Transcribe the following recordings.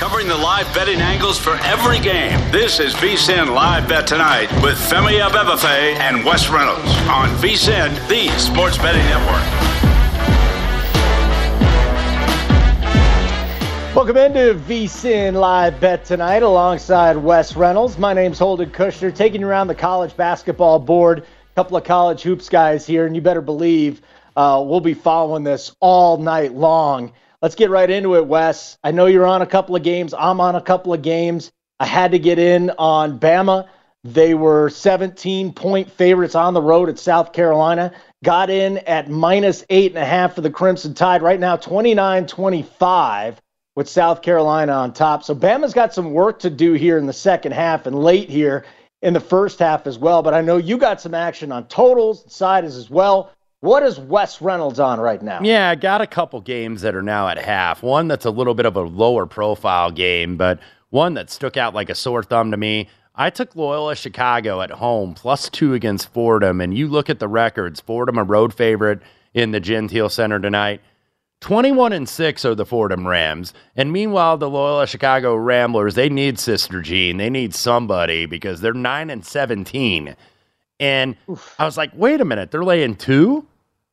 Covering the live betting angles for every game. This is VSIN Live Bet Tonight with Femi Abebefe and Wes Reynolds on VSIN, the sports betting network. Welcome into VSIN Live Bet tonight alongside Wes Reynolds. My name's Holden Kushner, taking you around the college basketball board. A couple of college hoops guys here, and you better believe uh, we'll be following this all night long. Let's get right into it, Wes. I know you're on a couple of games. I'm on a couple of games. I had to get in on Bama. They were 17 point favorites on the road at South Carolina. Got in at minus eight and a half for the Crimson Tide. Right now, 29 25 with South Carolina on top. So Bama's got some work to do here in the second half and late here in the first half as well. But I know you got some action on totals, and sides as well. What is Wes Reynolds on right now? Yeah, I got a couple games that are now at half. One that's a little bit of a lower profile game, but one that stuck out like a sore thumb to me. I took Loyola Chicago at home plus two against Fordham, and you look at the records. Fordham a road favorite in the Gentile Center tonight. 21 and 6 are the Fordham Rams. And meanwhile, the Loyola Chicago Ramblers, they need Sister Jean. They need somebody because they're 9 and 17. And Oof. I was like, wait a minute, they're laying two?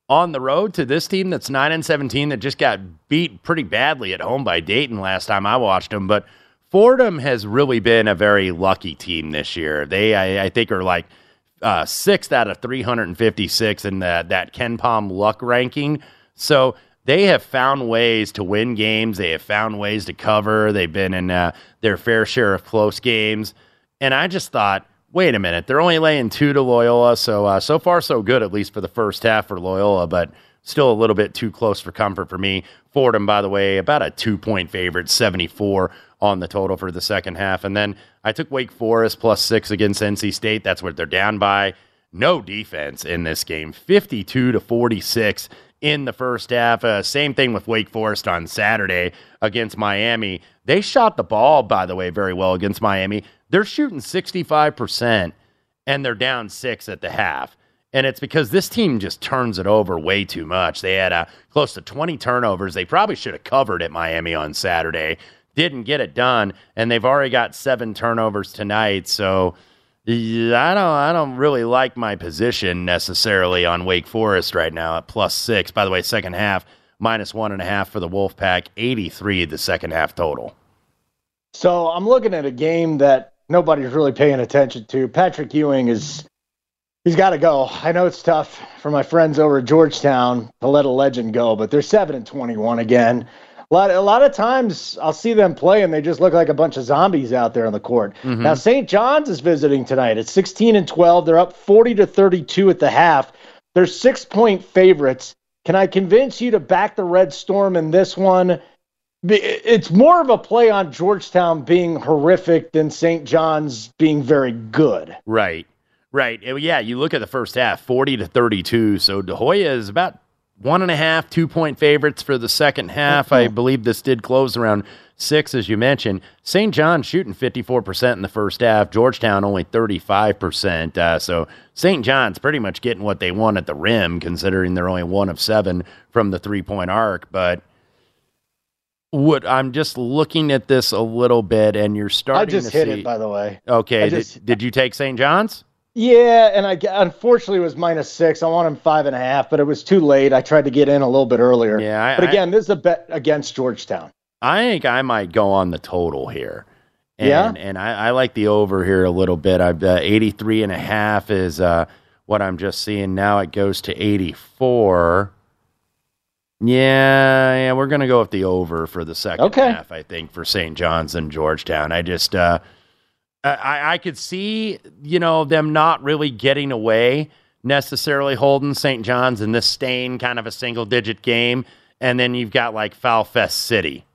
On the road to this team that's 9 and 17 that just got beat pretty badly at home by Dayton last time I watched them. But Fordham has really been a very lucky team this year. They, I, I think, are like uh, sixth out of 356 in the, that KenPom luck ranking. So they have found ways to win games. They have found ways to cover. They've been in uh, their fair share of close games. And I just thought, wait a minute, they're only laying two to Loyola, so uh, so far so good at least for the first half for Loyola, but still a little bit too close for comfort for me. Fordham, by the way, about a two point favorite, seventy four on the total for the second half, and then I took Wake Forest plus six against NC State. That's what they're down by. No defense in this game, fifty two to forty six in the first half. Uh, same thing with Wake Forest on Saturday against Miami. They shot the ball, by the way, very well against Miami. They're shooting 65% and they're down six at the half. And it's because this team just turns it over way too much. They had uh, close to 20 turnovers. They probably should have covered at Miami on Saturday. Didn't get it done. And they've already got seven turnovers tonight. So I don't, I don't really like my position necessarily on Wake Forest right now at plus six. By the way, second half, minus one and a half for the Wolfpack, 83 the second half total. So I'm looking at a game that nobody's really paying attention to. Patrick Ewing is he's got to go. I know it's tough for my friends over at Georgetown to let a legend go, but they're seven and twenty-one again. A lot, a lot of times I'll see them play and they just look like a bunch of zombies out there on the court. Mm-hmm. Now St. John's is visiting tonight. It's 16 and 12. They're up 40 to 32 at the half. They're six point favorites. Can I convince you to back the Red Storm in this one? It's more of a play on Georgetown being horrific than St. John's being very good. Right. Right. Yeah, you look at the first half, 40 to 32. So De Hoya is about one and a half, two point favorites for the second half. I believe this did close around six, as you mentioned. St. John shooting 54% in the first half, Georgetown only 35%. Uh, so St. John's pretty much getting what they want at the rim, considering they're only one of seven from the three point arc. But what I'm just looking at this a little bit, and you're starting. I just hit see, it, by the way. Okay, just, did, did you take St. John's? Yeah, and I unfortunately it was minus six. I want him five and a half, but it was too late. I tried to get in a little bit earlier. Yeah, I, but again, I, this is a bet against Georgetown. I think I might go on the total here. And, yeah, and I, I like the over here a little bit. I've uh, 83 and a half is uh, what I'm just seeing now. It goes to 84. Yeah, yeah, we're gonna go with the over for the second okay. half. I think for St. John's and Georgetown. I just uh, I, I could see, you know, them not really getting away necessarily holding St. John's and this staying kind of a single digit game. And then you've got like Foul Fest City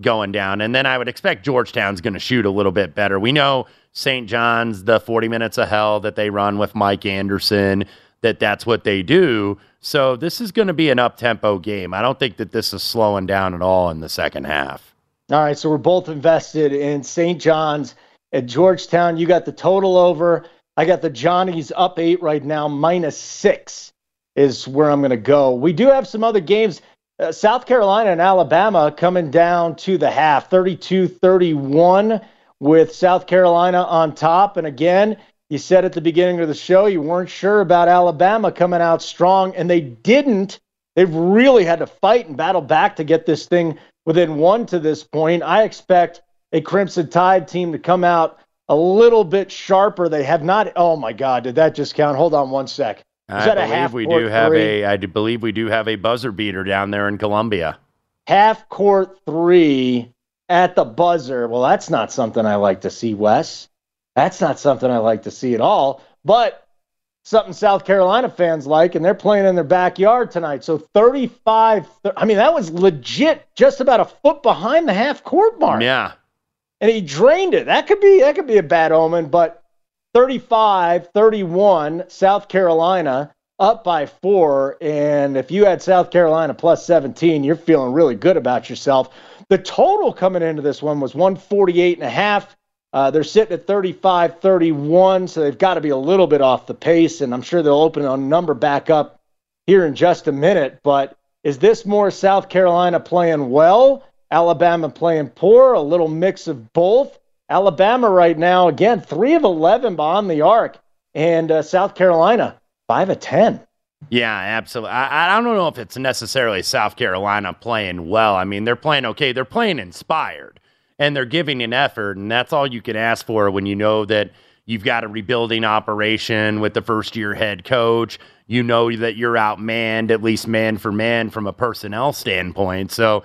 going down. And then I would expect Georgetown's going to shoot a little bit better. We know St. John's, the 40 minutes of hell that they run with Mike Anderson, that that's what they do. So this is going to be an up tempo game. I don't think that this is slowing down at all in the second half. All right. So we're both invested in St. John's at Georgetown. You got the total over. I got the Johnnies up eight right now, minus six is where I'm going to go. We do have some other games. Uh, South Carolina and Alabama coming down to the half, 32 31 with South Carolina on top. And again, you said at the beginning of the show you weren't sure about Alabama coming out strong, and they didn't. They've really had to fight and battle back to get this thing within one to this point. I expect a Crimson Tide team to come out a little bit sharper. They have not. Oh my God, did that just count? Hold on one sec. Is I believe we do have three? a. I believe we do have a buzzer beater down there in Columbia. Half court three at the buzzer. Well, that's not something I like to see, Wes. That's not something I like to see at all. But something South Carolina fans like, and they're playing in their backyard tonight. So 35. I mean, that was legit, just about a foot behind the half court mark. Yeah, and he drained it. That could be that could be a bad omen, but 35 31 South Carolina up by 4 and if you had South Carolina plus 17, you're feeling really good about yourself. The total coming into this one was 148 and a half. Uh, they're sitting at 35 31, so they've got to be a little bit off the pace, and I'm sure they'll open a number back up here in just a minute. But is this more South Carolina playing well Alabama playing poor, a little mix of both. Alabama right now, again, three of 11 behind the arc, and uh, South Carolina, five of 10. Yeah, absolutely. I, I don't know if it's necessarily South Carolina playing well. I mean, they're playing okay. They're playing inspired and they're giving an effort, and that's all you can ask for when you know that you've got a rebuilding operation with the first year head coach. You know that you're outmanned, at least man for man, from a personnel standpoint. So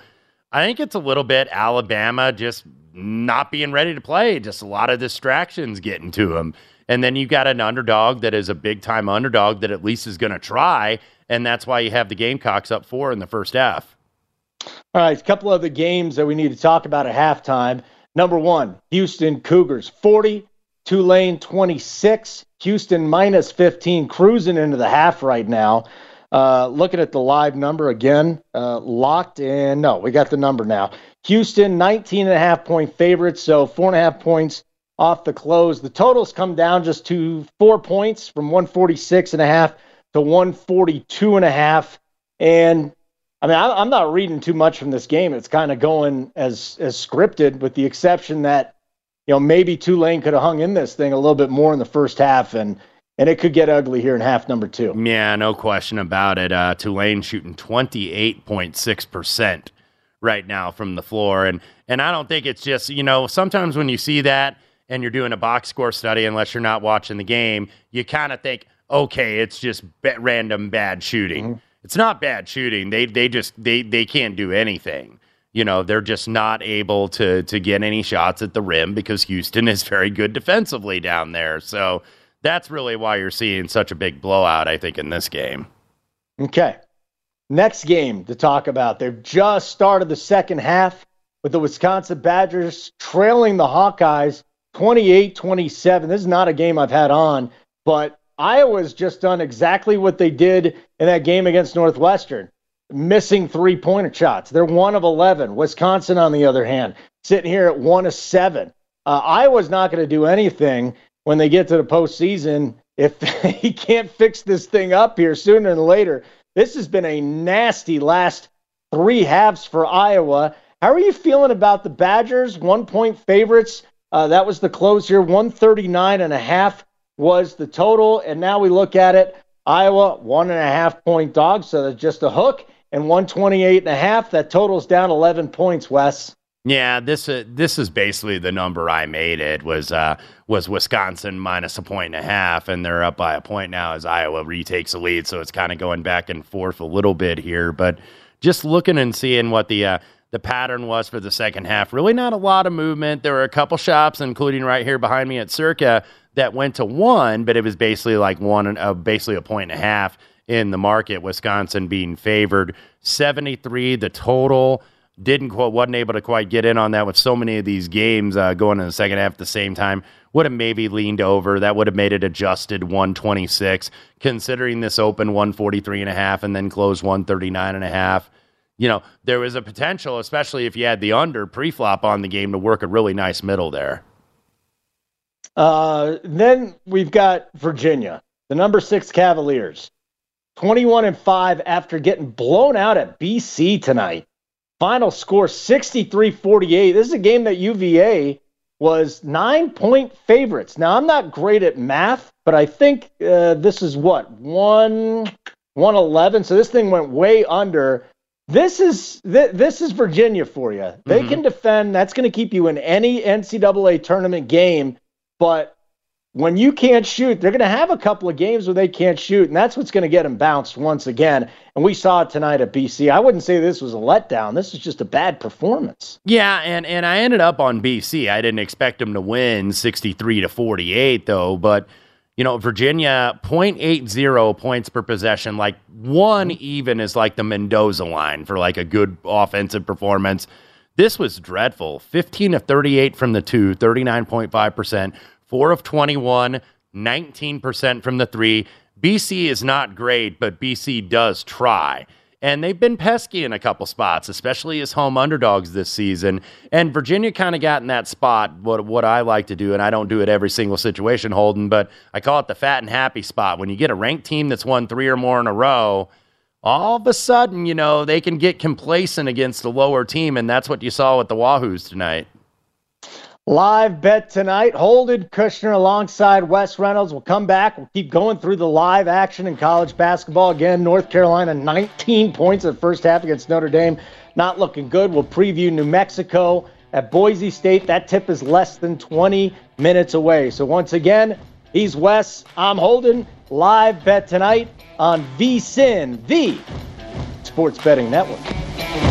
I think it's a little bit Alabama just not being ready to play, just a lot of distractions getting to them. And then you got an underdog that is a big time underdog that at least is going to try. And that's why you have the Gamecocks up four in the first half. All right, a couple of the games that we need to talk about at halftime. Number one, Houston Cougars 40, Tulane 26, Houston minus 15, cruising into the half right now. Uh, looking at the live number again, uh, locked in. No, we got the number now. Houston, 19 and a half point favorites, so four and a half points off the close. The totals come down just to four points from 146 and a half to 142 and a half. And I mean, I, I'm not reading too much from this game. It's kind of going as as scripted, with the exception that you know maybe Tulane could have hung in this thing a little bit more in the first half and and it could get ugly here in half number two. Yeah, no question about it. Uh, Tulane shooting 28.6% right now from the floor. And and I don't think it's just, you know, sometimes when you see that and you're doing a box score study, unless you're not watching the game, you kind of think, okay, it's just random bad shooting. Mm-hmm. It's not bad shooting. They they just they they can't do anything. You know, they're just not able to to get any shots at the rim because Houston is very good defensively down there. So that's really why you're seeing such a big blowout, I think, in this game. Okay. Next game to talk about. They've just started the second half with the Wisconsin Badgers trailing the Hawkeyes 28 27. This is not a game I've had on, but Iowa's just done exactly what they did in that game against Northwestern, missing three pointer shots. They're one of 11. Wisconsin, on the other hand, sitting here at one of seven. Uh, Iowa's not going to do anything when they get to the postseason if he can't fix this thing up here sooner than later. This has been a nasty last three halves for Iowa. How are you feeling about the Badgers? One point favorites. Uh, that was the close here. 139 and a half was the total. And now we look at it. Iowa, one and a half point dog. So that's just a hook. And 128 and a half. That totals down 11 points, Wes. Yeah, this uh, this is basically the number I made. It was uh, was Wisconsin minus a point and a half, and they're up by a point now as Iowa retakes the lead. So it's kind of going back and forth a little bit here, but just looking and seeing what the uh, the pattern was for the second half. Really, not a lot of movement. There were a couple shops, including right here behind me at Circa, that went to one, but it was basically like one, uh, basically a point and a half in the market. Wisconsin being favored, seventy three the total didn't quite wasn't able to quite get in on that with so many of these games uh, going in the second half at the same time. Would have maybe leaned over. That would have made it adjusted 126, considering this open 143 and a half and then close 139 and a half. You know, there was a potential, especially if you had the under pre-flop on the game, to work a really nice middle there. Uh, then we've got Virginia, the number six Cavaliers, 21 and five after getting blown out at BC tonight. Final score 63 48. This is a game that UVA was nine point favorites. Now, I'm not great at math, but I think uh, this is what? 1 111. So this thing went way under. This is th- this is Virginia for you. They mm-hmm. can defend. That's going to keep you in any NCAA tournament game. But when you can't shoot, they're going to have a couple of games where they can't shoot, and that's what's going to get them bounced once again. And we saw it tonight at BC. I wouldn't say this was a letdown. This is just a bad performance. Yeah, and and I ended up on BC. I didn't expect them to win 63 to 48 though, but you know, Virginia 0.80 points per possession, like one mm-hmm. even is like the Mendoza line for like a good offensive performance. This was dreadful. 15 of 38 from the two, 39.5%. Four of 21, 19% from the three. BC is not great, but BC does try. And they've been pesky in a couple spots, especially as home underdogs this season. And Virginia kind of got in that spot, what, what I like to do, and I don't do it every single situation, Holden, but I call it the fat and happy spot. When you get a ranked team that's won three or more in a row, all of a sudden, you know, they can get complacent against a lower team, and that's what you saw with the Wahoos tonight. Live bet tonight. Holden Kushner alongside Wes Reynolds. We'll come back. We'll keep going through the live action in college basketball. Again, North Carolina 19 points in the first half against Notre Dame. Not looking good. We'll preview New Mexico at Boise State. That tip is less than 20 minutes away. So once again, he's Wes. I'm Holden. Live bet tonight on VSIN, the Sports Betting Network.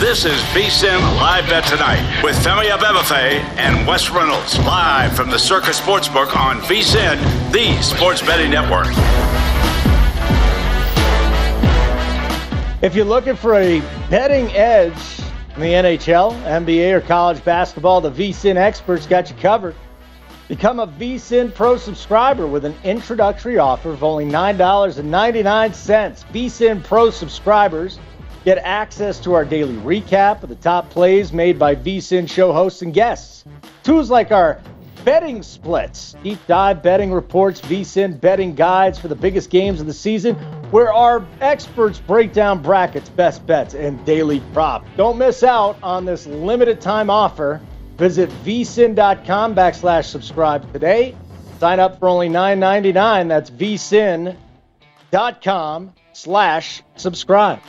This is VSIN Live Bet Tonight with Femi Abebefe and Wes Reynolds live from the Circa Sportsbook on VSIN, the sports betting network. If you're looking for a betting edge in the NHL, NBA, or college basketball, the VSIN experts got you covered. Become a VSIN Pro subscriber with an introductory offer of only $9.99. VSIN Pro subscribers Get access to our daily recap of the top plays made by VSIN show hosts and guests. Tools like our betting splits, deep dive betting reports, VSIN betting guides for the biggest games of the season, where our experts break down brackets, best bets, and daily prop. Don't miss out on this limited time offer. Visit vsin.com backslash subscribe today. Sign up for only $9.99. That's vsin.com slash subscribe.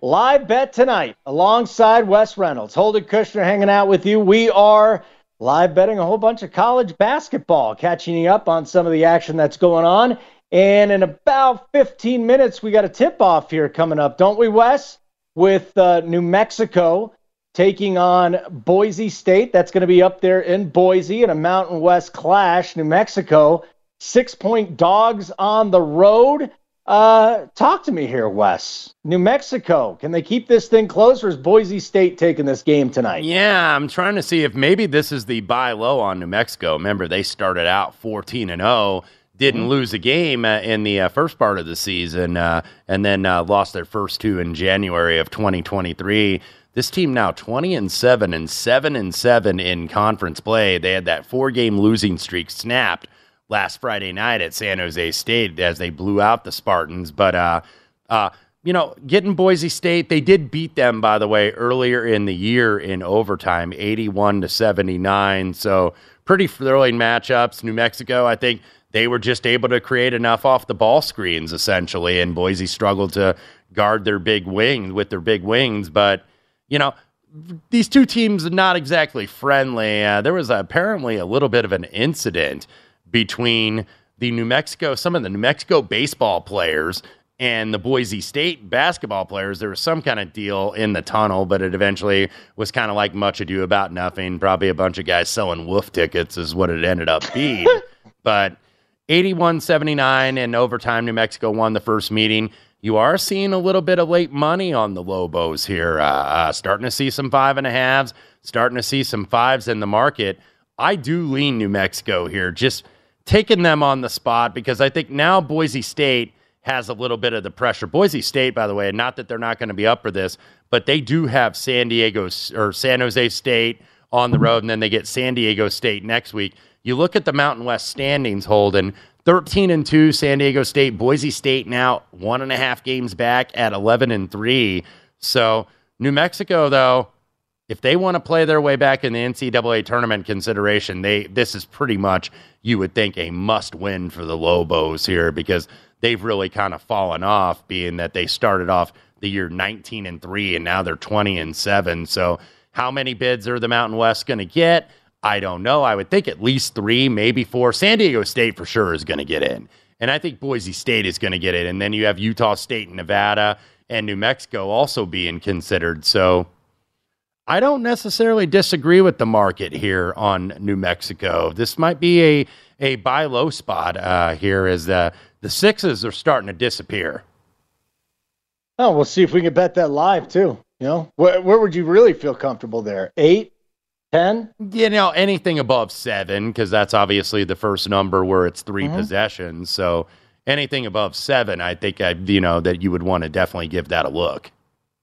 Live bet tonight alongside Wes Reynolds. Holden Kushner hanging out with you. We are live betting a whole bunch of college basketball, catching you up on some of the action that's going on. And in about 15 minutes, we got a tip off here coming up, don't we, Wes? With uh, New Mexico taking on Boise State. That's going to be up there in Boise in a Mountain West clash. New Mexico, six point dogs on the road. Uh, talk to me here, Wes. New Mexico, can they keep this thing close, or is Boise State taking this game tonight? Yeah, I'm trying to see if maybe this is the buy low on New Mexico. Remember, they started out 14 and 0, didn't mm-hmm. lose a game uh, in the uh, first part of the season, uh, and then uh, lost their first two in January of 2023. This team now 20 and 7 and 7 and 7 in conference play. They had that four game losing streak snapped last Friday night at San Jose State as they blew out the Spartans. But uh, uh, you know, getting Boise State, they did beat them, by the way, earlier in the year in overtime, 81 to 79. So pretty thrilling matchups. New Mexico, I think they were just able to create enough off the ball screens, essentially, and Boise struggled to guard their big wing with their big wings. But, you know, these two teams are not exactly friendly. Uh, there was apparently a little bit of an incident between the New Mexico, some of the New Mexico baseball players and the Boise State basketball players, there was some kind of deal in the tunnel, but it eventually was kind of like much ado about nothing. Probably a bunch of guys selling wolf tickets is what it ended up being. but 81 79 in overtime, New Mexico won the first meeting. You are seeing a little bit of late money on the Lobos here. Uh, uh, starting to see some five and a halves, starting to see some fives in the market. I do lean New Mexico here, just taking them on the spot because I think now Boise State has a little bit of the pressure. Boise State, by the way, not that they're not going to be up for this, but they do have San Diego or San Jose State on the road, and then they get San Diego State next week. You look at the Mountain West standings, Holden. 13 and 2, San Diego State. Boise State now one and a half games back at 11 and 3. So, New Mexico, though, if they want to play their way back in the NCAA tournament consideration, they this is pretty much you would think a must win for the Lobos here because they've really kind of fallen off, being that they started off the year 19 and 3 and now they're 20 and 7. So, how many bids are the Mountain West going to get? I don't know. I would think at least three, maybe four. San Diego State for sure is going to get in. And I think Boise State is going to get in. And then you have Utah State and Nevada and New Mexico also being considered. So I don't necessarily disagree with the market here on New Mexico. This might be a, a buy low spot uh, here as the the sixes are starting to disappear. Oh, we'll see if we can bet that live too. You know, where, where would you really feel comfortable there? Eight, ten? You know, anything above seven, because that's obviously the first number where it's 3 mm-hmm. possessions. So anything above seven, I think I, you know, that you would want to definitely give that a look.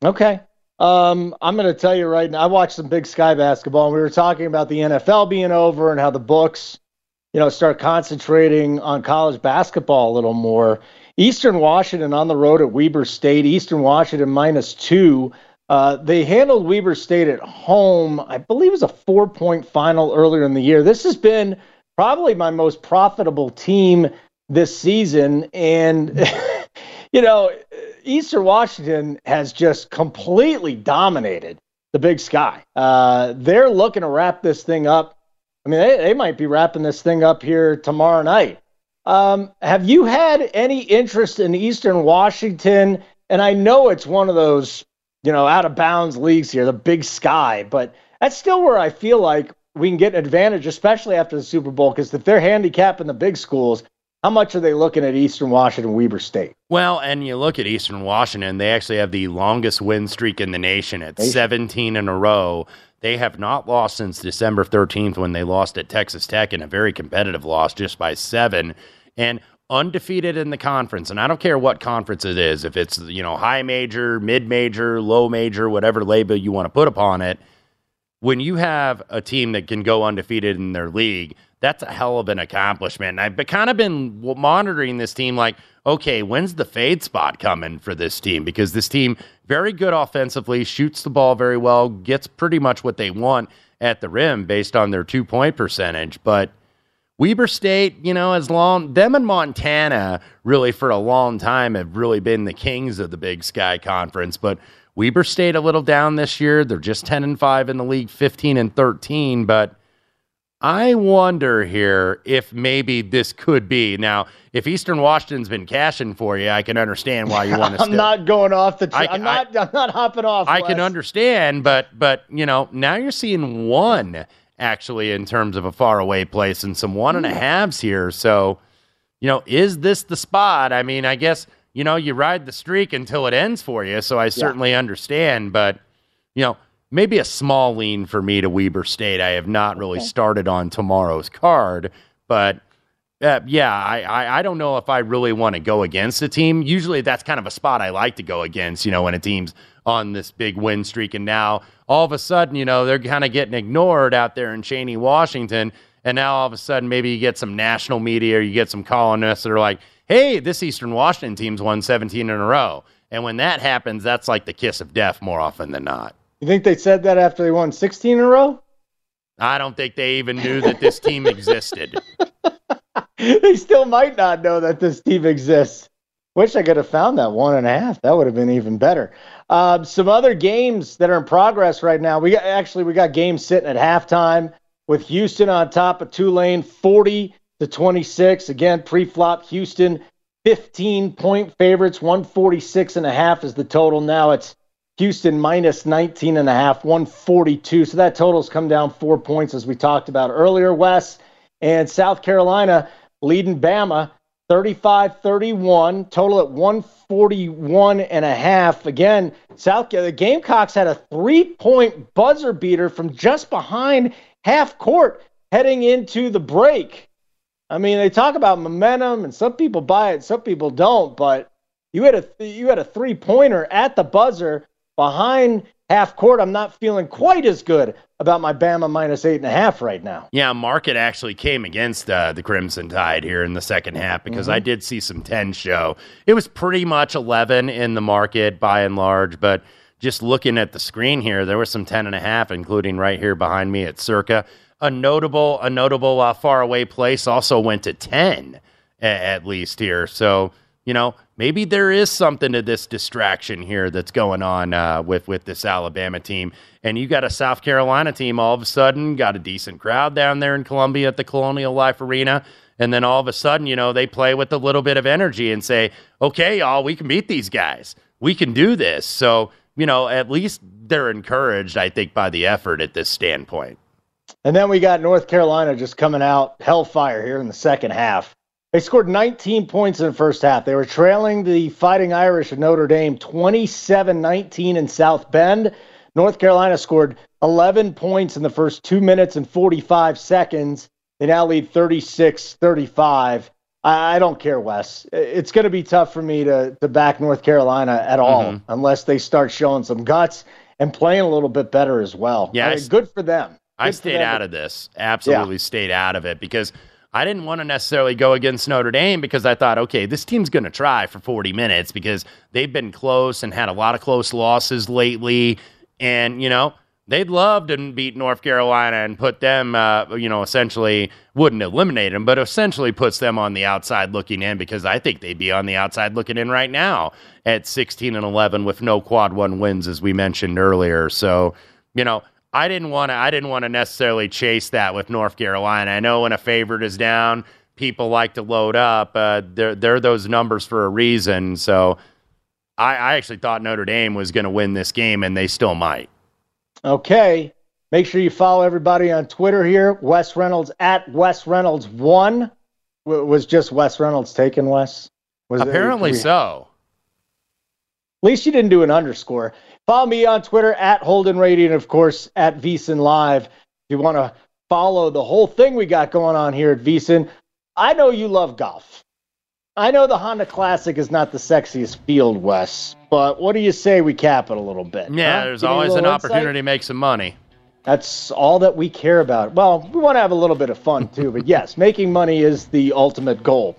Okay. Um, I'm going to tell you right now. I watched some Big Sky basketball, and we were talking about the NFL being over and how the books you know, start concentrating on college basketball a little more. Eastern Washington on the road at Weber State. Eastern Washington minus two. Uh, they handled Weber State at home. I believe it was a four point final earlier in the year. This has been probably my most profitable team this season. And, you know, Eastern Washington has just completely dominated the big sky. Uh, they're looking to wrap this thing up I mean, they, they might be wrapping this thing up here tomorrow night. Um, have you had any interest in Eastern Washington? And I know it's one of those, you know, out of bounds leagues here, the big sky, but that's still where I feel like we can get an advantage, especially after the Super Bowl, because if they're handicapping the big schools, how much are they looking at Eastern Washington, Weber State? Well, and you look at Eastern Washington, they actually have the longest win streak in the nation at 17 in a row. They have not lost since December 13th when they lost at Texas Tech in a very competitive loss just by seven. And undefeated in the conference. And I don't care what conference it is, if it's, you know, high major, mid major, low major, whatever label you want to put upon it. When you have a team that can go undefeated in their league, that's a hell of an accomplishment. And I've kind of been monitoring this team like, okay, when's the fade spot coming for this team? Because this team, very good offensively, shoots the ball very well, gets pretty much what they want at the rim based on their two point percentage. But Weber State, you know, as long them and Montana really for a long time have really been the kings of the Big Sky Conference. But Weber State a little down this year. They're just 10 and 5 in the league, 15 and 13, but I wonder here if maybe this could be now. If Eastern Washington's been cashing for you, I can understand why you want to. I'm still, not going off the. T- I, am not. I, am not hopping off. I Wes. can understand, but but you know now you're seeing one actually in terms of a far away place and some one and a hmm. halves here. So you know, is this the spot? I mean, I guess you know you ride the streak until it ends for you. So I certainly yeah. understand, but you know maybe a small lean for me to Weber State. I have not really okay. started on tomorrow's card, but uh, yeah, I, I, I don't know if I really want to go against a team. Usually that's kind of a spot I like to go against, you know, when a team's on this big win streak. And now all of a sudden, you know, they're kind of getting ignored out there in Cheney, Washington. And now all of a sudden, maybe you get some national media or you get some columnists that are like, hey, this Eastern Washington team's won 17 in a row. And when that happens, that's like the kiss of death more often than not. You think they said that after they won 16 in a row? I don't think they even knew that this team existed. they still might not know that this team exists. Wish I could have found that one and a half. That would have been even better. Um, some other games that are in progress right now. We got actually we got games sitting at halftime with Houston on top of Tulane, 40 to 26. Again, pre-flop Houston, 15 point favorites, 146 and a half is the total. Now it's Houston minus 19 and a half, 142. So that total's come down four points as we talked about earlier. Wes and South Carolina leading Bama 35 31, total at 141 and a half. Again, South the Gamecocks had a three point buzzer beater from just behind half court heading into the break. I mean, they talk about momentum, and some people buy it, some people don't. But you had a you had a three pointer at the buzzer behind half court. I'm not feeling quite as good about my Bama minus eight and a half right now. Yeah, market actually came against uh, the Crimson Tide here in the second half because mm-hmm. I did see some 10 show. It was pretty much 11 in the market by and large, but just looking at the screen here, there was some 10 and a half, including right here behind me at Circa. A notable, a notable uh, far away place also went to 10 at least here. So, you know, maybe there is something to this distraction here that's going on uh, with with this Alabama team. And you got a South Carolina team all of a sudden got a decent crowd down there in Columbia at the Colonial Life Arena. And then all of a sudden, you know, they play with a little bit of energy and say, okay, y'all, we can beat these guys. We can do this. So, you know, at least they're encouraged, I think, by the effort at this standpoint. And then we got North Carolina just coming out hellfire here in the second half. They scored 19 points in the first half. They were trailing the Fighting Irish of Notre Dame 27 19 in South Bend. North Carolina scored 11 points in the first two minutes and 45 seconds. They now lead 36 35. I, don't care, Wes. It's going to be tough for me to, to back North Carolina at all mm-hmm. unless they start showing some guts and playing a little bit better as well. Yeah, I mean, good for them. Good I stayed out of this. Absolutely yeah. stayed out of it because – I didn't want to necessarily go against Notre Dame because I thought, okay, this team's going to try for 40 minutes because they've been close and had a lot of close losses lately. And, you know, they'd love to beat North Carolina and put them, uh, you know, essentially wouldn't eliminate them, but essentially puts them on the outside looking in because I think they'd be on the outside looking in right now at 16 and 11 with no quad one wins, as we mentioned earlier. So, you know, I didn't want to. I didn't want to necessarily chase that with North Carolina. I know when a favorite is down, people like to load up. Uh, they're they're those numbers for a reason. So I, I actually thought Notre Dame was going to win this game, and they still might. Okay. Make sure you follow everybody on Twitter here. Wes Reynolds at Wes Reynolds one. Was just Wes Reynolds taken, Wes? Was Apparently it, so. At least you didn't do an underscore. Follow me on Twitter at Holden Radio and, of course, at VSiN Live. If you want to follow the whole thing we got going on here at VSiN, I know you love golf. I know the Honda Classic is not the sexiest field, Wes, but what do you say we cap it a little bit? Yeah, huh? there's Give always an insight? opportunity to make some money. That's all that we care about. Well, we want to have a little bit of fun too, but yes, making money is the ultimate goal.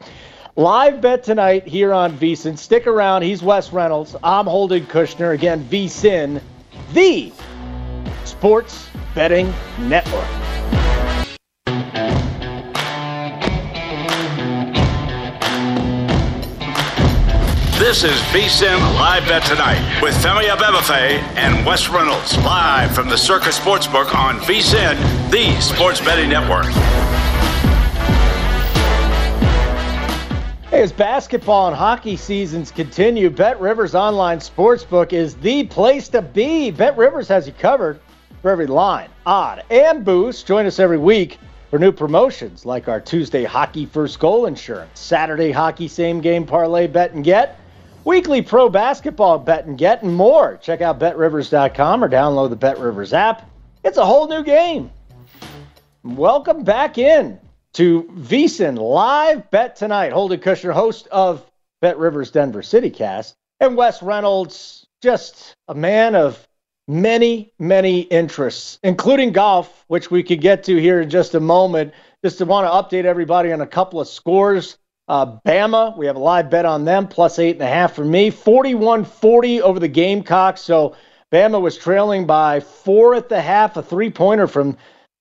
Live bet tonight here on VSiN. Stick around. He's Wes Reynolds. I'm Holden Kushner. Again, VSiN, the Sports Betting Network. This is VSiN Live Bet Tonight with Femi Abebefe and Wes Reynolds. Live from the Circa Sportsbook on VSiN, the Sports Betting Network. As basketball and hockey seasons continue, Bet Rivers Online Sportsbook is the place to be. Bet Rivers has you covered for every line, odd, and boost. Join us every week for new promotions like our Tuesday hockey first goal insurance, Saturday hockey same game parlay bet and get, weekly pro basketball bet and get, and more. Check out betrivers.com or download the Bet Rivers app. It's a whole new game. Welcome back in to VSiN live bet tonight. Holden Kushner, host of Bet Rivers Denver City Cast, and Wes Reynolds, just a man of many, many interests, including golf, which we could get to here in just a moment. Just to want to update everybody on a couple of scores Uh, Bama, we have a live bet on them, plus eight and a half for me. 41 40 over the Gamecocks. So Bama was trailing by four at the half, a three pointer from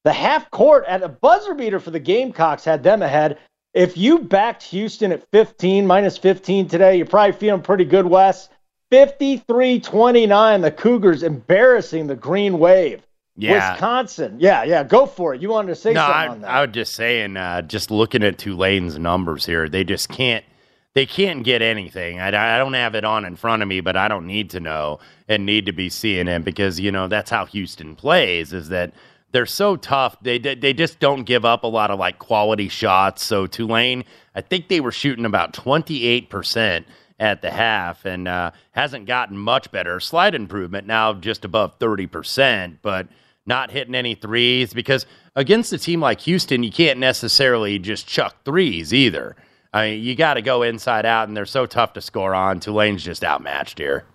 the half court at a buzzer beater for the Gamecocks had them ahead. If you backed Houston at 15, minus 15 today, you're probably feeling pretty good, Wes. 53 29, the Cougars embarrassing the Green Wave. Yeah. Wisconsin. Yeah, yeah, go for it. You wanted to say no, something I, on that. I was just saying, uh, just looking at Tulane's numbers here, they just can't. They can't get anything. I, I don't have it on in front of me, but I don't need to know and need to be seeing it because you know that's how Houston plays. Is that they're so tough. They they just don't give up a lot of like quality shots. So Tulane, I think they were shooting about twenty eight percent at the half and uh, hasn't gotten much better. Slight improvement now, just above thirty percent, but not hitting any threes because against a team like Houston, you can't necessarily just chuck threes either. I mean, you got to go inside out, and they're so tough to score on. Tulane's just outmatched here.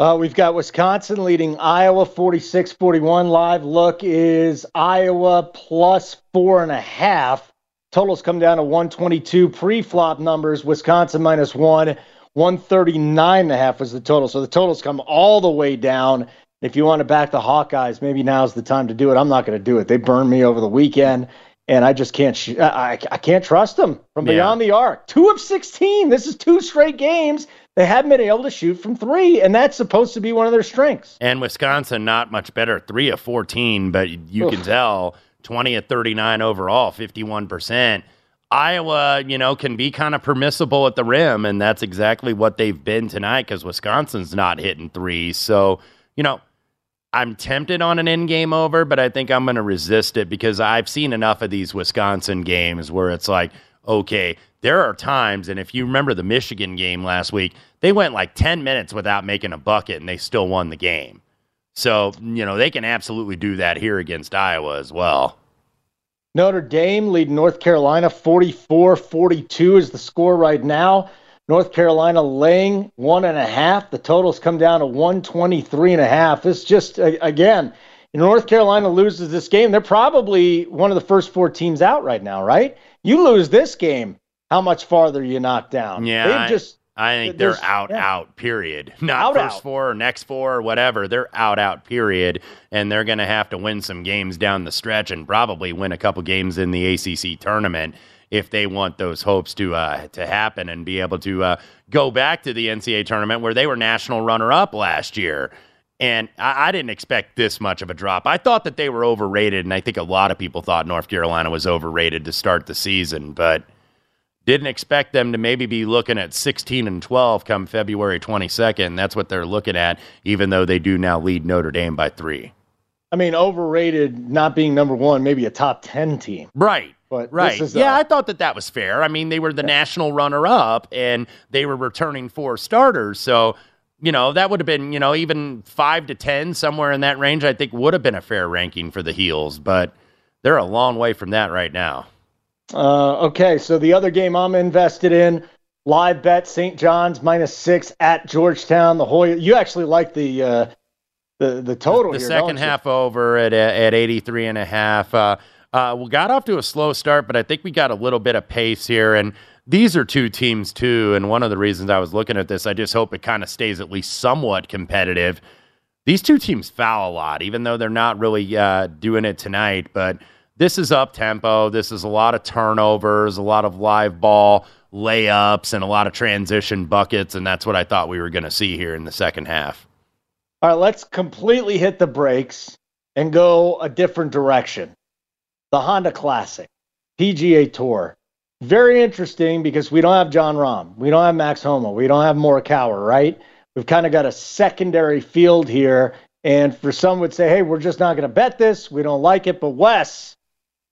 Uh, we've got Wisconsin leading Iowa 46 41. Live look is Iowa plus four and a half. Totals come down to 122. Pre flop numbers Wisconsin minus one. 139 and a half was the total. So the totals come all the way down. If you want to back the Hawkeyes, maybe now's the time to do it. I'm not going to do it. They burned me over the weekend, and I just can't. Sh- I, I can't trust them from Yeah. beyond the arc. Two of 16. This is two straight games. They haven't been able to shoot from three, and that's supposed to be one of their strengths. And Wisconsin, not much better. Three of 14, but you can tell 20 of 39 overall, 51%. Iowa, you know, can be kind of permissible at the rim, and that's exactly what they've been tonight because Wisconsin's not hitting threes. So, you know, I'm tempted on an in game over, but I think I'm going to resist it because I've seen enough of these Wisconsin games where it's like, okay, there are times, and if you remember the Michigan game last week, they went like 10 minutes without making a bucket and they still won the game. So, you know, they can absolutely do that here against Iowa as well. Notre Dame leading North Carolina 44 42 is the score right now. North Carolina laying one and a half. The totals come down to 123 and a half. It's just, again, North Carolina loses this game. They're probably one of the first four teams out right now, right? You lose this game, how much farther you knock down? Yeah, They've I- just, I think they're out, yeah. out, period. Not Out, first out. four or next four or whatever. They're out, out, period. And they're going to have to win some games down the stretch and probably win a couple games in the ACC tournament if they want those hopes to uh, to happen and be able to uh, go back to the NCAA tournament where they were national runner up last year. And I, I didn't expect this much of a drop. I thought that they were overrated, and I think a lot of people thought North Carolina was overrated to start the season, but didn't expect them to maybe be looking at 16 and 12 come February 22nd. That's what they're looking at, even though they do now lead Notre Dame by three. I mean, overrated not being number one, maybe a top 10 team. Right. But Right. is, yeah, uh, I thought that that was fair. I mean, they were the national runner up and they were returning four starters. So, you know, that would have been, you know, even five to 10, somewhere in that range, I think would have been a fair ranking for the Heels. But they're a long way from that right now. Uh, okay, so the other game I'm invested in, live bet St. John's minus six at Georgetown. The Hoya. You actually like the uh, the the total the here, second half over at at 83 and a half uh, uh, we got off to a slow start but i think we got a little bit of pace here and these are two teams too and one of the reasons i was looking at this i just hope it kind of stays at least somewhat competitive these two teams foul a lot even though they're not really uh, doing it tonight but this is up tempo this is a lot of turnovers a lot of live ball layups and a lot of transition buckets and that's what i thought we were going to see here in the second half All right, let's completely hit the brakes and go a different direction. The Honda Classic, PGA Tour. Very interesting because we don't have Jon Rahm. We don't have Max Homa. We don't have Morikawa, right? We've kind of got a secondary field here. And for some would say, hey, we're just not going to bet this. We don't like it. But Wes,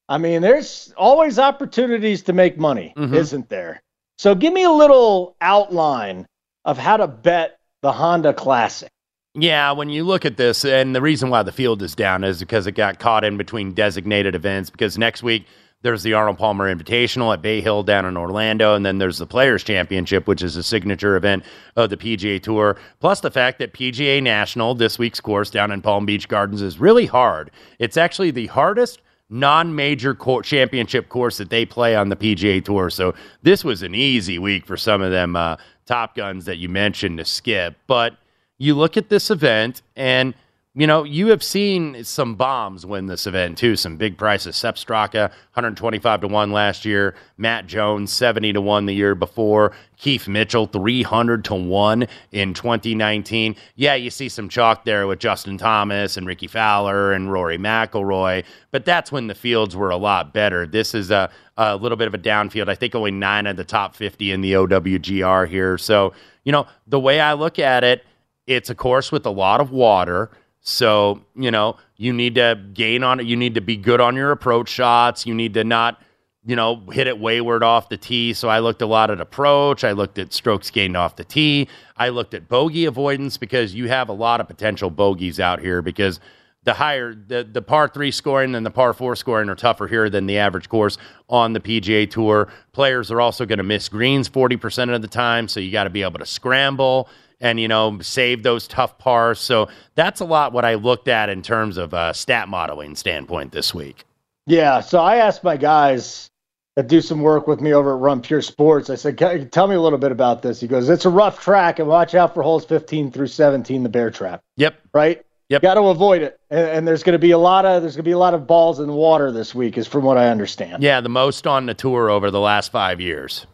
I mean, there's always opportunities to make money, Mhm. isn't there? So give me a little outline of how to bet the Honda Classic. Yeah, when you look at this, and the reason why the field is down is because it got caught in between designated events. Because next week there's the Arnold Palmer Invitational at Bay Hill down in Orlando, and then there's the Players Championship, which is a signature event of the PGA Tour. Plus the fact that PGA National, this week's course down in Palm Beach Gardens, is really hard. It's actually the hardest non-major championship course that they play on the PGA Tour. So this was an easy week for some of them uh, top guns that you mentioned to skip. But you look at this event and – you know, you have seen some bombs win this event too. Some big prices. Sepp Straka, 125 to 1 last year. Matt Jones, 70 to 1 the year before. Keith Mitchell, 300 to 1 in 2019. Yeah, you see some chalk there with Justin Thomas and Rickie Fowler and Rory McIlroy, but that's when the fields were a lot better. This is a, a little bit of a downfield. I think only nine of the top 50 in the OWGR here. So, you know, the way I look at it, it's a course with a lot of water. So, you know, you need to gain on it. You need to be good on your approach shots. You need to not, you know, hit it wayward off the tee. So I looked a lot at approach. I looked at strokes gained off the tee. I looked at bogey avoidance because you have a lot of potential bogeys out here because the higher the, the par three scoring and the par four scoring are tougher here than the average course on the PGA Tour. Players are also going to miss greens 40% of the time. So you got to be able to scramble and you know save those tough pars. So that's a lot what I looked at in terms of a stat modeling standpoint this week. Yeah, so I asked my guys that do some work with me over at Run Pure Sports. I said, "Tell me a little bit about this." He goes, "It's a rough track, and watch out for holes 15 through 17, the bear trap." Yep. Right. Yep. Got to avoid it, and, and there's going to be a lot of there's going to be a lot of balls in the water this week, is from what I understand. Yeah, the most on the tour over the last five years.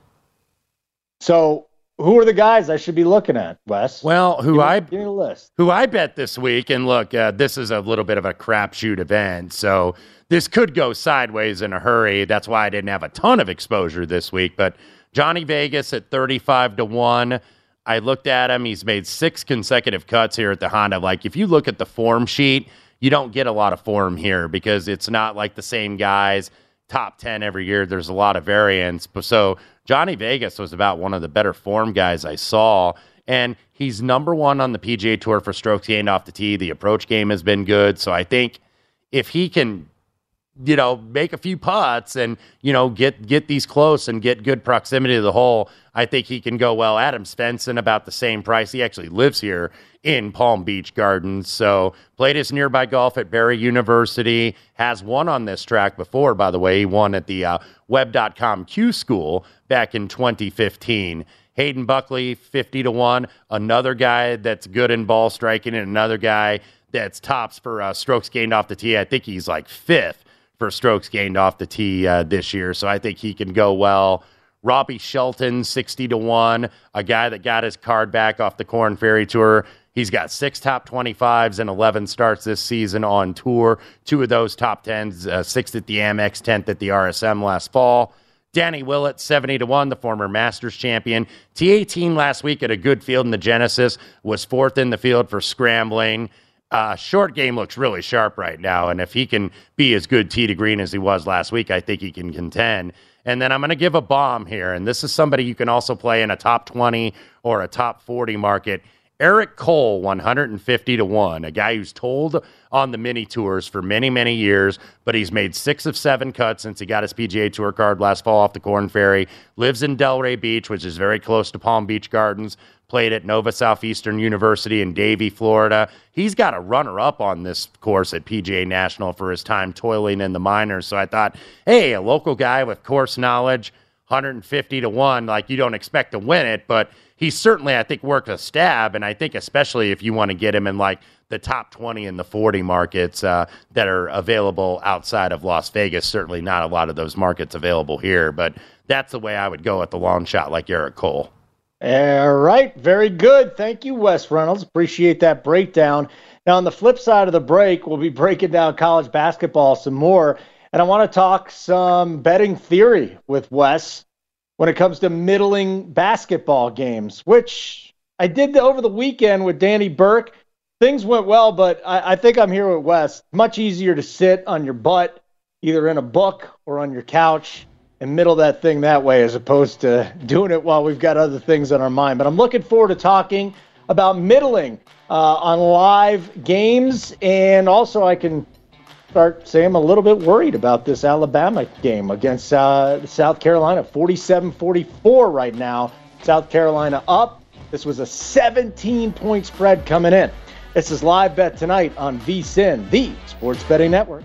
So who are the guys I should be looking at, Wes? Well, who give me, I give me a list. Who I bet this week, and look, uh, this is a little bit of a crapshoot event, so this could go sideways in a hurry. That's why I didn't have a ton of exposure this week. But Johnny Vegas at thirty-five to one. I looked at him. He's made six consecutive cuts here at the Honda. Like if you look at the form sheet, you don't get a lot of form here because it's not like the same guys top 10 every year. There's a lot of variance. So Johnny Vegas was about one of the better form guys I saw. And he's number one on the PGA Tour for strokes gained off the tee. The approach game has been good. So I think if he can, you know, make a few putts and, you know, get get these close and get good proximity to the hole, I think he can go well. Adam Svensson about the same price. He actually lives here in Palm Beach Gardens. So played his nearby golf at Barry University. Has won on this track before, by the way. He won at the uh, Web.com Q School back in 2015. Hayden Buckley, 50 to 1. Another guy that's good in ball striking, and another guy that's tops for uh, strokes gained off the tee. I think he's like fifth for strokes gained off the tee uh, this year. So I think he can go well. Robbie Shelton, 60 to 1, a guy that got his card back off the Corn Ferry Tour. He's got six top 25s and 11 starts this season on tour. Two of those top 10s, uh, sixth at the Amex, 10th at the RSM last fall. Danny Willett, 70 to 1, the former Masters champion. T18 last week at a good field in the Genesis, was fourth in the field for scrambling. Uh, short game looks really sharp right now, and if he can be as good tee to green as he was last week, I think he can contend. And then I'm going to give a bomb here. And this is somebody you can also play in a top 20 or a top 40 market. Eric Cole, 150 to 1, a guy who's told on the mini tours for many, many years, but he's made six of seven cuts since he got his PGA Tour card last fall off the Corn Ferry. Lives in Delray Beach, which is very close to Palm Beach Gardens. Played at Nova Southeastern University in Davie, Florida. He's got a runner up on this course at PGA National for his time toiling in the minors. So I thought, hey, a local guy with course knowledge, 150 to 1, like you don't expect to win it, but he certainly, I think, worked a stab. And I think, especially if you want to get him in like the top 20 and the 40 markets uh, that are available outside of Las Vegas, certainly not a lot of those markets available here. But that's the way I would go at the long shot, like Eric Cole. All right. Very good. Thank you, Wes Reynolds. Appreciate that breakdown. Now, on the flip side of the break, we'll be breaking down college basketball some more. And I want to talk some betting theory with Wes when it comes to middling basketball games, which I did over the weekend with Danny Burke. Things went well, but I, I think I'm here with Wes. Much easier to sit on your butt, either in a book or on your couch, and middle that thing that way as opposed to doing it while we've got other things on our mind. But I'm looking forward to talking about middling uh, on live games, and also I can start saying I'm a little bit worried about this Alabama game against uh, South Carolina. 47 44 right now. South Carolina up. This was a 17 point spread coming in. This is live bet tonight on VSIN, the Sports Betting Network.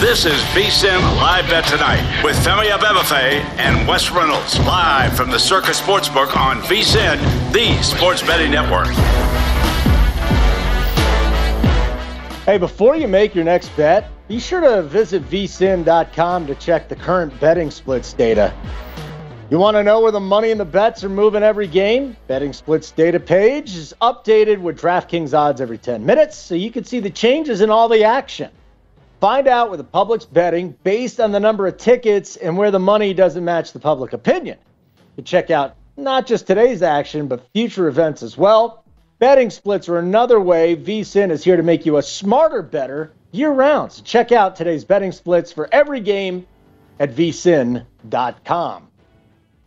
This is VSIN Live Bet Tonight with Femi Abebrese and Wes Reynolds live from the Circa Sportsbook on VSIN, the sports betting network. Hey, before you make your next bet, be sure to visit vsin.com to check the current betting splits data. You want to know where the money and the bets are moving every game? Betting splits data page is updated with DraftKings odds every 10 minutes so you can see the changes in all the action. Find out where the public's betting based on the number of tickets and where the money doesn't match the public opinion. To check out not just today's action, but future events as well. Betting splits are another way VSIN is here to make you a smarter better year round. So check out today's betting splits for every game at vsin.com.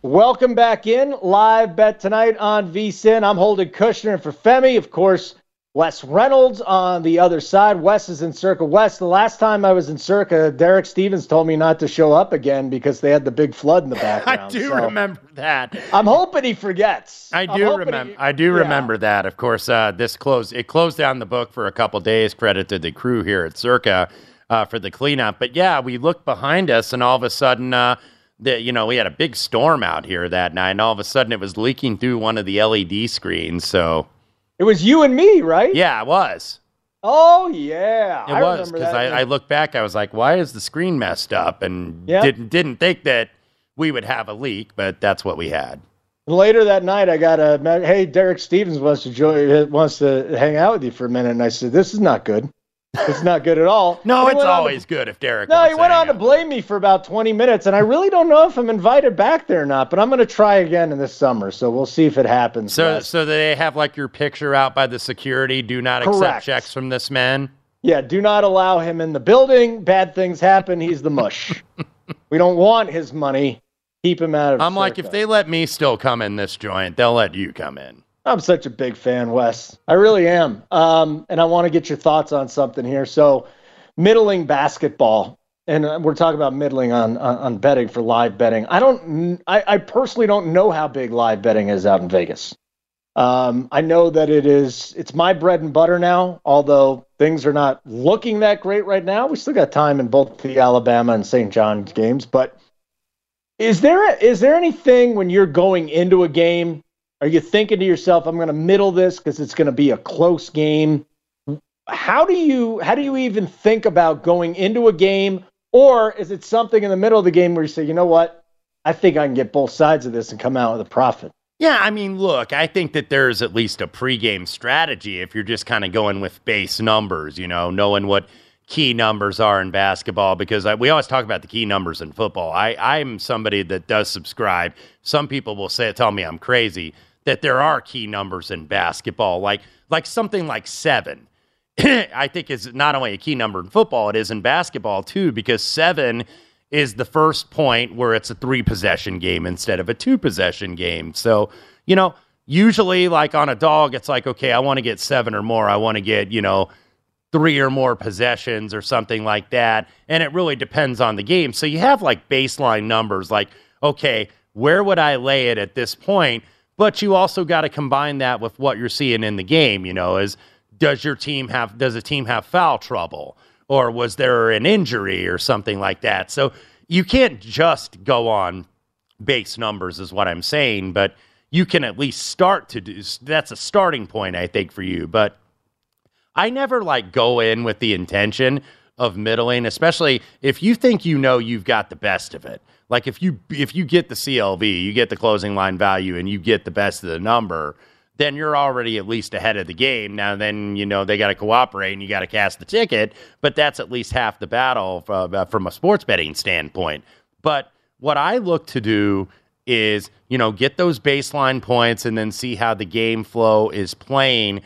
Welcome back in. Live bet tonight on VSIN. I'm Holden Kushner. And for Femi, of course, Wes Reynolds on the other side. Wes is in Circa West. The last time I was in Circa, Derek Stevens told me not to show up again because they had the big flood in the background. I do So remember that. I'm hoping he forgets. I do remember. he- I do yeah. remember that. Of course, uh, this closed. It closed down the book for a couple days. Credit to the crew here at Circa. uh, for the cleanup. But yeah, we looked behind us, and all of a sudden, uh, the, you know, we had a big storm out here that night, and all of a sudden, it was leaking through one of the LED screens. So it was you and me, right? Yeah, it was. Oh yeah, it I was because I, I looked back. I was like, "Why is the screen messed up?" And yep. didn't didn't think that we would have a leak, but that's what we had. Later that night, I got a hey, Derek Stevens wants to join, wants to hang out with you for a minute, and I said, "This is not good." It's not good at all. no, it's always to, good if Derek. No, he went on to blame me for about 20 minutes, and I really don't know if I'm invited back there or not. But I'm going to try again in this summer, so we'll see if it happens. So, so they have like your picture out by the security. Do not Correct. accept checks from this man. Yeah, do not allow him in the building. Bad things happen. He's the mush. we don't want his money. Keep him out of. I'm like, if they let me still come in this joint, they'll let you come in. I'm such a big fan, Wes. I really am. Um, and I want to get your thoughts on something here. So, middling basketball, and uh, we're talking about middling on, on, betting for live betting. I don't, I, I, personally don't know how big live betting is out in Vegas. Um, I know that it is, it's my bread and butter now, although things are not looking that great right now. We still got time in both the Alabama and St. John's games, but is there, is there anything when you're going into a game are you thinking to yourself, I'm going to middle this because it's going to be a close game? How do you how do you even think about going into a game, or is it something in the middle of the game where you say, you know what, I think I can get both sides of this and come out with a profit? Yeah, I mean, look, I think that there's at least a pregame strategy if you're just kind of going with base numbers, you know, knowing what key numbers are in basketball because I, we always talk about the key numbers in football. I, I'm somebody that does subscribe. Some people will say, tell me I'm crazy that there are key numbers in basketball, like like something like seven. I think is not only a key number in football, it is in basketball too, because seven is the first point where it's a three possession game instead of a two possession game. So, you know, usually like on a dog, it's like, okay, I want to get seven or more. I want to get, you know, three or more possessions or something like that. And it really depends on the game. So you have like baseline numbers like, okay, where would I lay it at this point? But you also got to combine that with what you're seeing in the game. You know, is does your team have does a team have foul trouble or was there an injury or something like that? So you can't just go on base numbers, is what I'm saying. But you can at least start to do. That's a starting point, I think, for you. But I never like go in with the intention of middling, especially if you think you know you've got the best of it. Like if you if you get the CLV, you get the closing line value, and you get the best of the number, then you're already at least ahead of the game. Now, then you know they got to cooperate, and you got to cast the ticket. But that's at least half the battle from, uh, from a sports betting standpoint. But what I look to do is you know get those baseline points, and then see how the game flow is playing.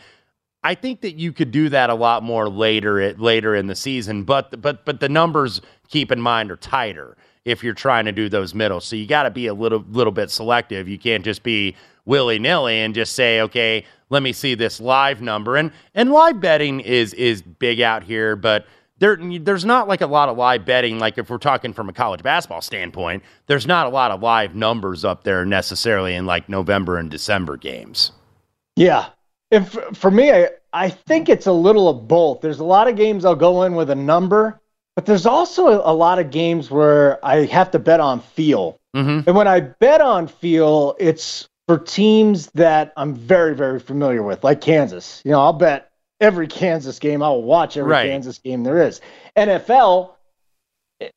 I think that you could do that a lot more later at, later in the season, but but but the numbers keep in mind are tighter if you're trying to do those middles. So you got to be a little little bit selective. You can't just be willy nilly and just say, okay, let me see this live number. And and live betting is is big out here, but there there's not like a lot of live betting. Like if we're talking from a college basketball standpoint, there's not a lot of live numbers up there necessarily in like November and December games. Yeah, and for, for me, I I think it's a little of both. There's a lot of games I'll go in with a number but there's also a, a lot of games where I have to bet on feel. Mm-hmm. And when I bet on feel, it's for teams that I'm very, very familiar with, like Kansas. You know, I'll bet every Kansas game. I'll watch every right. Kansas game there is. NFL,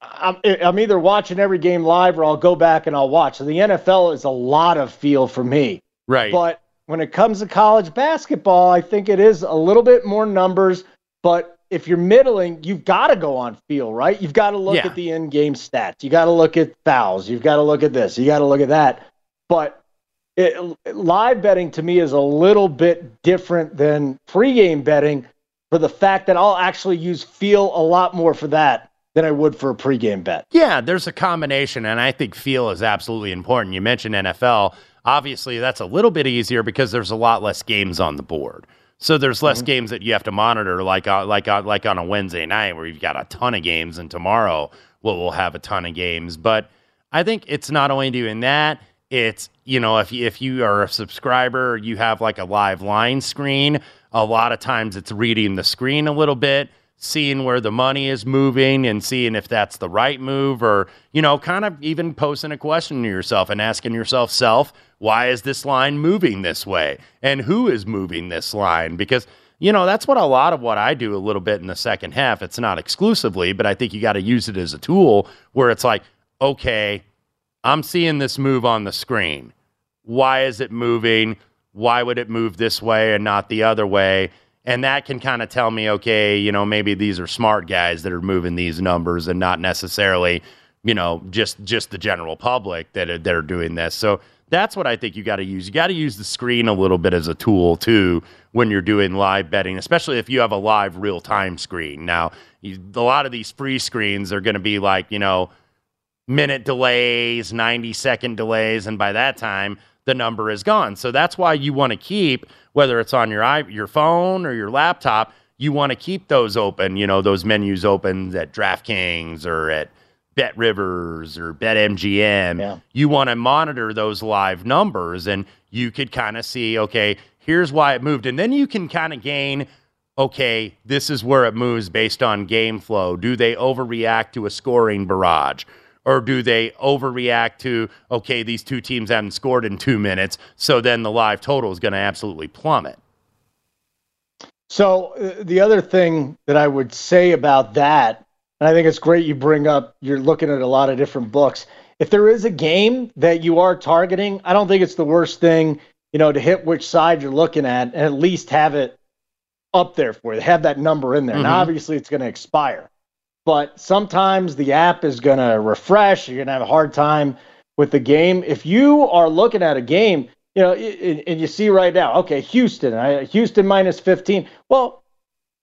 I'm, I'm either watching every game live or I'll go back and I'll watch. So the NFL is a lot of feel for me. Right. But when it comes to college basketball, I think it is a little bit more numbers, but if you're middling, you've got to go on feel, right? You've got to look yeah. at the in-game stats. You got to look at fouls. You've got to look at this. You got to look at that. But it, live betting to me is a little bit different than pregame betting for the fact that I'll actually use feel a lot more for that than I would for a pregame bet. Yeah, there's a combination, and I think feel is absolutely important. You mentioned NFL. Obviously, that's a little bit easier because there's a lot less games on the board. So there's less mm-hmm. games that you have to monitor, like uh, like uh, like on a Wednesday night where you've got a ton of games, and tomorrow we'll, we'll have a ton of games. But I think it's not only doing that; it's you know if you, if you are a subscriber, you have like a live line screen. A lot of times it's reading the screen a little bit. Seeing where the money is moving and seeing if that's the right move or, you know, kind of even posing a question to yourself and asking yourself, self, why is this line moving this way? And who is moving this line? Because, you know, that's what a lot of what I do a little bit in the second half. It's not exclusively, but I think you got to use it as a tool where it's like, okay, I'm seeing this move on the screen. Why is it moving? Why would it move this way and not the other way? And that can kind of tell me, okay, you know, maybe these are smart guys that are moving these numbers and not necessarily, you know, just just the general public that are, that are doing this. So that's what I think you got to use. You got to use the screen a little bit as a tool too when you're doing live betting, especially if you have a live real time screen. Now, you, a lot of these free screens are going to be like, you know, minute delays, 90 second delays, and by that time the number is gone. So that's why you want to keep whether it's on your your phone or your laptop, you want to keep those open, you know, those menus open at DraftKings or at Bet Rivers or Bet MGM. Yeah. You want to monitor those live numbers and you could kind of see, okay, here's why it moved. And then you can kind of gain, okay, this is where it moves based on game flow. Do they overreact to a scoring barrage? Or do they overreact to, okay, these two teams haven't scored in two minutes, so then the live total is going to absolutely plummet? So, uh, the other thing that I would say about that, and I think it's great you bring up, you're looking at a lot of different books. If there is a game that you are targeting, I don't think it's the worst thing, you know, to hit which side you're looking at and at least have it up there for you, have that number in there. Mm-hmm. Now, obviously, it's going to expire but sometimes the app is going to refresh. You're going to have a hard time with the game. If you are looking at a game, you know, and you see right now, okay, Houston, Houston minus 15. Well,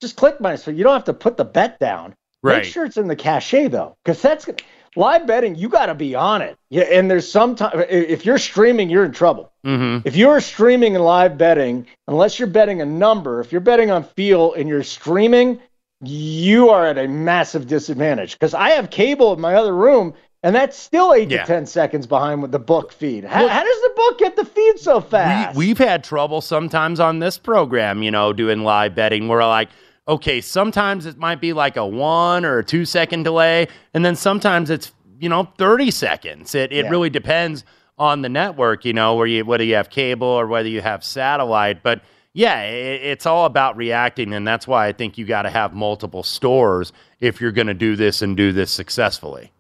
just click minus 15. You don't have to put the bet down. Right. Make sure it's in the cachet though, because that's live betting. You got to be on it. Yeah, and there's sometimes if you're streaming, you're in trouble. Mm-hmm. If you're streaming and live betting, unless you're betting a number, if you're betting on feel and you're streaming, you are at a massive disadvantage because I have cable in my other room and that's still eight yeah. to 10 seconds behind with the book feed. How, well, how, does the book get the feed so fast? We, have had trouble sometimes on this program, you know, doing live betting where like, okay, sometimes it might be like a one or a two second delay, and then sometimes it's, you know, 30 seconds. It, it yeah. really depends on the network, you know, where you, whether you have cable or whether you have satellite. But yeah, it's all about reacting, and that's why I think you got to have multiple stores if you're going to do this and do this successfully.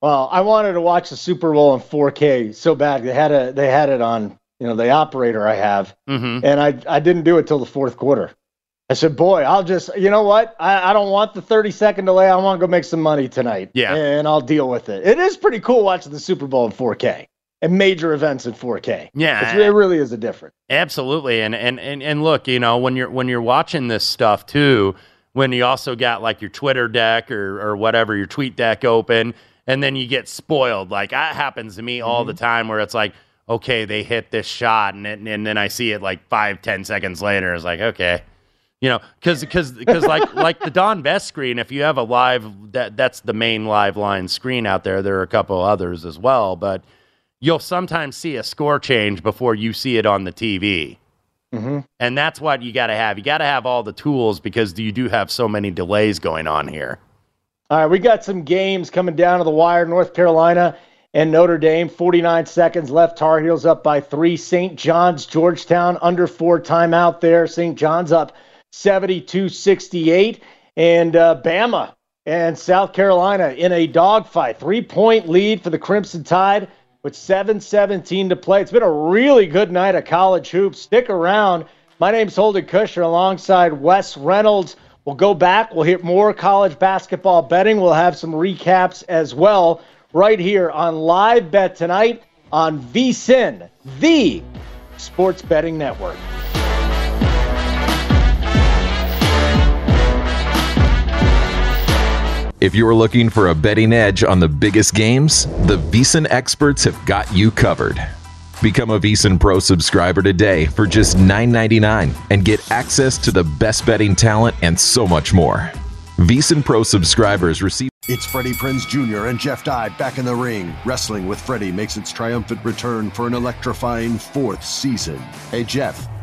Well, I wanted to watch the Super Bowl in 4K so bad. They had a they had it on you know the operator I have, mm-hmm. and I I didn't do it till the fourth quarter. I said, boy, I'll just you know what I, I don't want the 30 second delay. I want to go make some money tonight. Yeah, and I'll deal with it. It is pretty cool watching the Super Bowl in 4K and major events in 4K. Yeah, it really is a difference. Absolutely, and and and and look, you know, when you're when you're watching this stuff too, when you also got like your Twitter deck or or whatever your tweet deck open, and then you get spoiled. Like that happens to me mm-hmm. all the time, where it's like, okay, they hit this shot, and it, and then I see it like five ten seconds later. It's like, okay. You know, because because because like like the Don Best screen, if you have a live that that's the main live line screen out there. There are a couple others as well, but you'll sometimes see a score change before you see it on the TV. Mm-hmm. And that's what you got to have. You got to have all the tools because you do have so many delays going on here. All right, we got some games coming down to the wire. North Carolina and Notre Dame, 49 seconds left. Tar Heels up by three. St. John's, Georgetown, under four timeout there. St. John's up 72 68. And uh, Bama and South Carolina in a dogfight. Three point lead for the Crimson Tide with 7.17 to play. It's been a really good night of college hoops. Stick around. My name's Holden Kushner alongside Wes Reynolds. We'll go back. We'll hit more college basketball betting. We'll have some recaps as well right here on Live Bet tonight on VSIN, the Sports Betting Network. If you're looking for a betting edge on the biggest games, the VSIN experts have got you covered. Become a VSIN Pro subscriber today for just $9.99 and get access to the best betting talent and so much more. VSIN Pro subscribers receive. It's Freddie Prinze Jr. and Jeff Dye back in the ring. Wrestling with Freddie makes its triumphant return for an electrifying fourth season. Hey, Jeff.